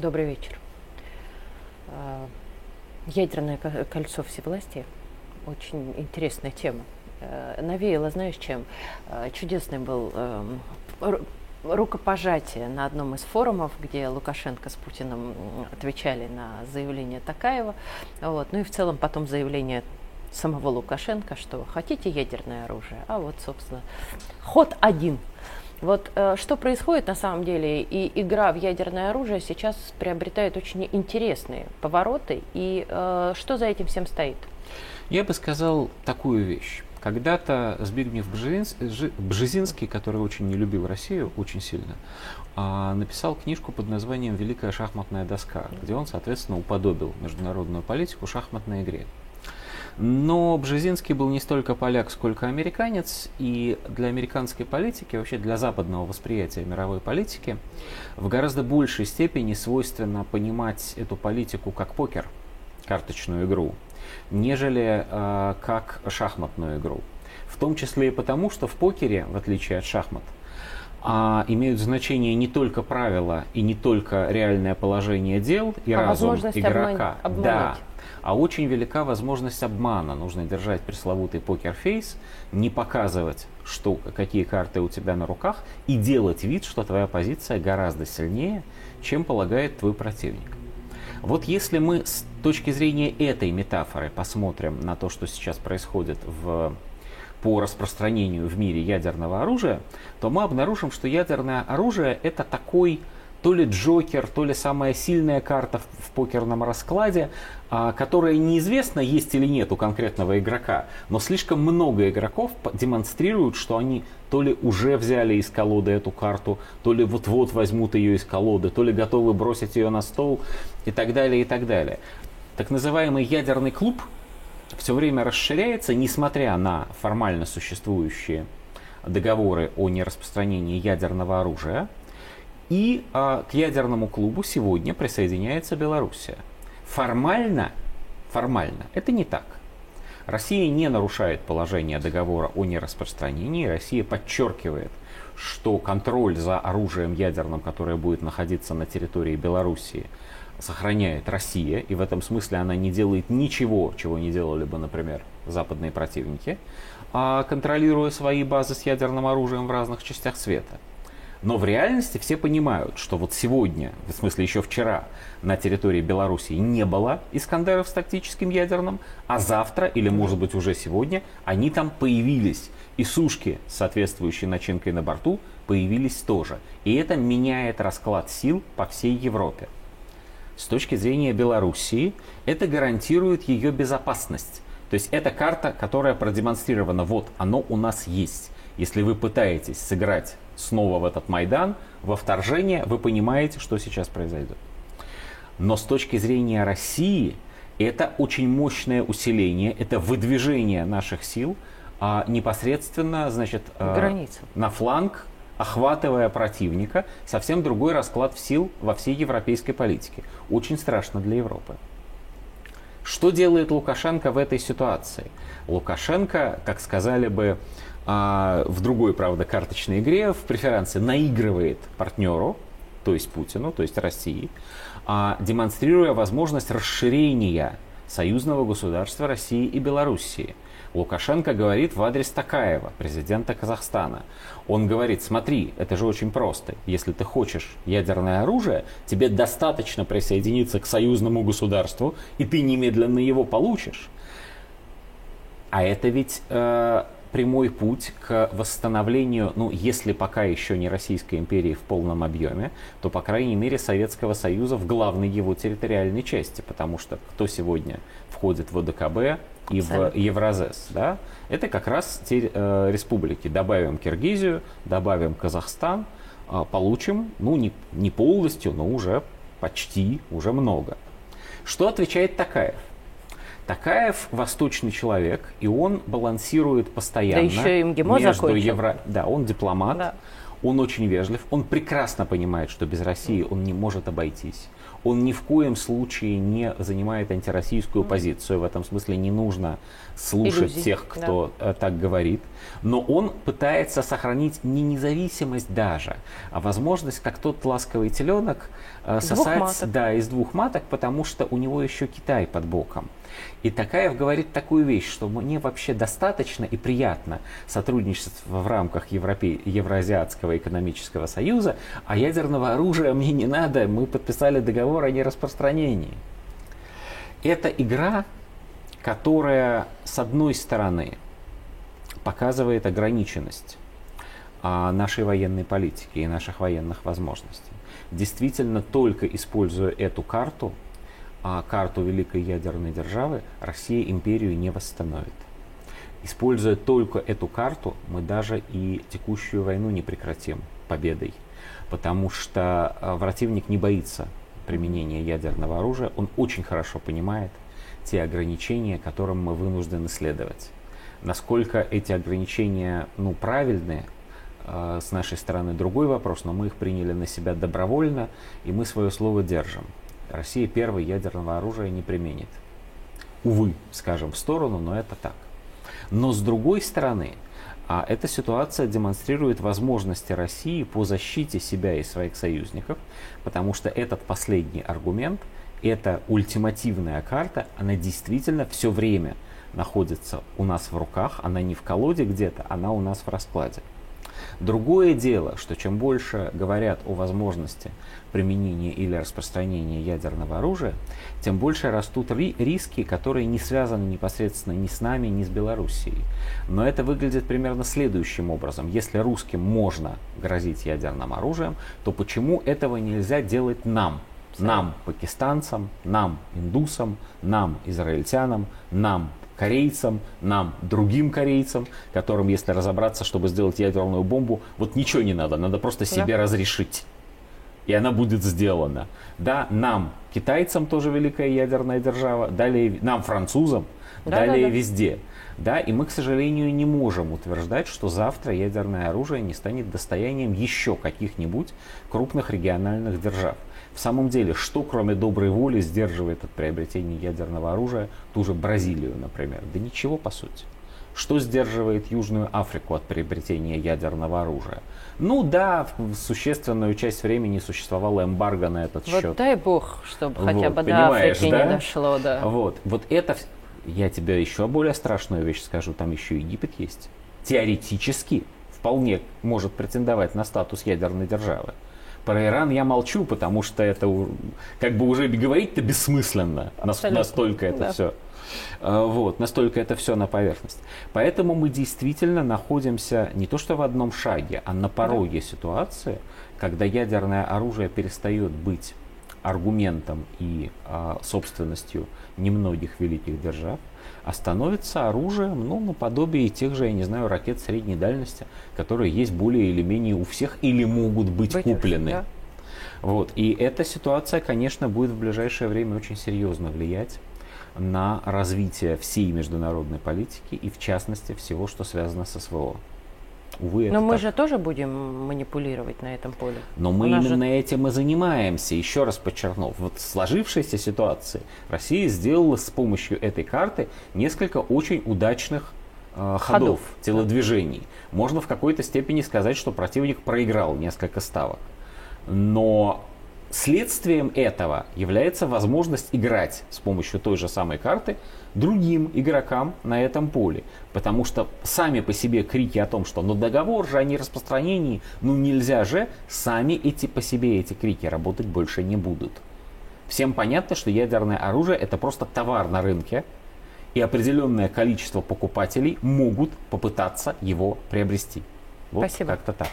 Добрый вечер. А, ядерное кольцо всевластия. Очень интересная тема. Э, навеяло, знаешь, чем? Э, чудесный был эм, рукопожатие на одном из форумов, где Лукашенко с Путиным отвечали на заявление Такаева. Вот. Ну и в целом потом заявление самого Лукашенко, что хотите ядерное оружие, а вот, собственно, ход один. Вот э, что происходит на самом деле, и игра в ядерное оружие сейчас приобретает очень интересные повороты, и э, что за этим всем стоит? Я бы сказал такую вещь. Когда-то Збигнев Бжезинский, который очень не любил Россию, очень сильно, а, написал книжку под названием «Великая шахматная доска», где он, соответственно, уподобил международную политику шахматной игре. Но Бжезинский был не столько поляк, сколько американец, и для американской политики, вообще для западного восприятия мировой политики, в гораздо большей степени свойственно понимать эту политику как покер, карточную игру, нежели э, как шахматную игру. В том числе и потому, что в покере, в отличие от шахмат, а, имеют значение не только правила и не только реальное положение дел и а разум игрока. Обман, да, а очень велика возможность обмана. Нужно держать пресловутый покер-фейс, не показывать, что, какие карты у тебя на руках, и делать вид, что твоя позиция гораздо сильнее, чем полагает твой противник. Вот если мы с точки зрения этой метафоры посмотрим на то, что сейчас происходит в, по распространению в мире ядерного оружия, то мы обнаружим, что ядерное оружие это такой то ли Джокер, то ли самая сильная карта в, покерном раскладе, а, которая неизвестно, есть или нет у конкретного игрока, но слишком много игроков демонстрируют, что они то ли уже взяли из колоды эту карту, то ли вот-вот возьмут ее из колоды, то ли готовы бросить ее на стол и так далее, и так далее. Так называемый ядерный клуб все время расширяется, несмотря на формально существующие договоры о нераспространении ядерного оружия – и а, к ядерному клубу сегодня присоединяется Белоруссия. Формально, формально это не так. Россия не нарушает положение договора о нераспространении. Россия подчеркивает, что контроль за оружием ядерным, которое будет находиться на территории Белоруссии, сохраняет Россия, и в этом смысле она не делает ничего, чего не делали бы, например, западные противники, а контролируя свои базы с ядерным оружием в разных частях света. Но в реальности все понимают, что вот сегодня, в смысле еще вчера, на территории Белоруссии не было Искандеров с тактическим ядерным, а завтра или может быть уже сегодня они там появились. И сушки с соответствующей начинкой на борту появились тоже. И это меняет расклад сил по всей Европе. С точки зрения Белоруссии это гарантирует ее безопасность. То есть это карта, которая продемонстрирована, вот оно у нас есть. Если вы пытаетесь сыграть снова в этот Майдан, во вторжение, вы понимаете, что сейчас произойдет. Но с точки зрения России, это очень мощное усиление, это выдвижение наших сил а, непосредственно значит, а, на фланг, охватывая противника, совсем другой расклад сил во всей европейской политике. Очень страшно для Европы. Что делает Лукашенко в этой ситуации? Лукашенко, как сказали бы а в другой, правда, карточной игре в преферансе наигрывает партнеру, то есть Путину, то есть России, а, демонстрируя возможность расширения союзного государства России и Белоруссии. Лукашенко говорит в адрес Такаева, президента Казахстана. Он говорит, смотри, это же очень просто. Если ты хочешь ядерное оружие, тебе достаточно присоединиться к союзному государству, и ты немедленно его получишь. А это ведь э, прямой путь к восстановлению, ну, если пока еще не Российской империи в полном объеме, то, по крайней мере, Советского Союза в главной его территориальной части, потому что кто сегодня входит в ОДКБ и в Евразес, да, это как раз те э, республики. Добавим Киргизию, добавим Казахстан, э, получим, ну, не, не полностью, но уже почти, уже много. Что отвечает Такаев? Такаев восточный человек, и он балансирует постоянно. Да еще и МГИМО между закончил. Евро... Да, он дипломат, да. он очень вежлив, он прекрасно понимает, что без России он не может обойтись. Он ни в коем случае не занимает антироссийскую позицию. В этом смысле не нужно слушать Иллюзий, тех, кто да. Э, так говорит. Но он пытается сохранить не независимость даже, а возможность, как тот ласковый теленок, э, сосать да, из двух маток, потому что у него еще Китай под боком. И Такаев говорит такую вещь, что мне вообще достаточно и приятно сотрудничать в рамках Европе... Евроазиатского экономического союза, а ядерного оружия мне не надо, мы подписали договор о нераспространении. Это игра, которая, с одной стороны, показывает ограниченность а, нашей военной политики и наших военных возможностей. Действительно, только используя эту карту, а карту великой ядерной державы, Россия империю не восстановит. Используя только эту карту, мы даже и текущую войну не прекратим победой, потому что а, противник не боится применения ядерного оружия, он очень хорошо понимает те ограничения, которым мы вынуждены следовать. Насколько эти ограничения ну, правильные, э, с нашей стороны другой вопрос, но мы их приняли на себя добровольно, и мы свое слово держим. Россия первое ядерного оружия не применит. Увы, скажем, в сторону, но это так. Но с другой стороны, а эта ситуация демонстрирует возможности России по защите себя и своих союзников, потому что этот последний аргумент, эта ультимативная карта, она действительно все время находится у нас в руках, она не в колоде где-то, она у нас в раскладе. Другое дело, что чем больше говорят о возможности применения или распространения ядерного оружия, тем больше растут ри риски, которые не связаны непосредственно ни с нами, ни с Белоруссией. Но это выглядит примерно следующим образом. Если русским можно грозить ядерным оружием, то почему этого нельзя делать нам? Нам, пакистанцам, нам, индусам, нам, израильтянам, нам, корейцам, нам, другим корейцам, которым, если разобраться, чтобы сделать ядерную бомбу, вот ничего не надо, надо просто себе да. разрешить. И она будет сделана. Да, нам, китайцам тоже великая ядерная держава, далее нам, французам, да, далее да, да. везде. Да, и мы, к сожалению, не можем утверждать, что завтра ядерное оружие не станет достоянием еще каких-нибудь крупных региональных держав. В самом деле, что кроме доброй воли сдерживает от приобретения ядерного оружия ту же Бразилию, например? Да ничего, по сути. Что сдерживает Южную Африку от приобретения ядерного оружия? Ну да, в существенную часть времени существовала эмбарго на этот вот счет. дай бог, чтобы вот, хотя бы до Африки да? не дошло, да. Вот, вот это, я тебе еще более страшную вещь скажу, там еще Египет есть. Теоретически вполне может претендовать на статус ядерной державы. Про Иран я молчу, потому что это как бы уже говорить-то бессмысленно. Абсолютно. Настолько это да. все. А, вот, настолько это все на поверхность. Поэтому мы действительно находимся не то что в одном шаге, а на пороге да. ситуации, когда ядерное оружие перестает быть аргументом и а, собственностью немногих великих держав, а становится оружием, ну, наподобие тех же, я не знаю, ракет средней дальности, которые есть более или менее у всех или могут быть, быть куплены. Да. Вот. И эта ситуация, конечно, будет в ближайшее время очень серьезно влиять на развитие всей международной политики и, в частности, всего, что связано с СВО. Увы, Но мы так. же тоже будем манипулировать на этом поле. Но мы именно же... этим и занимаемся. Еще раз подчеркнув, вот в сложившейся ситуации Россия сделала с помощью этой карты несколько очень удачных э, ходов, ходов, телодвижений. Можно в какой-то степени сказать, что противник проиграл несколько ставок. Но следствием этого является возможность играть с помощью той же самой карты другим игрокам на этом поле. Потому что сами по себе крики о том, что ну договор же о нераспространении, ну нельзя же, сами эти по себе эти крики работать больше не будут. Всем понятно, что ядерное оружие это просто товар на рынке, и определенное количество покупателей могут попытаться его приобрести. Вот Спасибо. как-то так.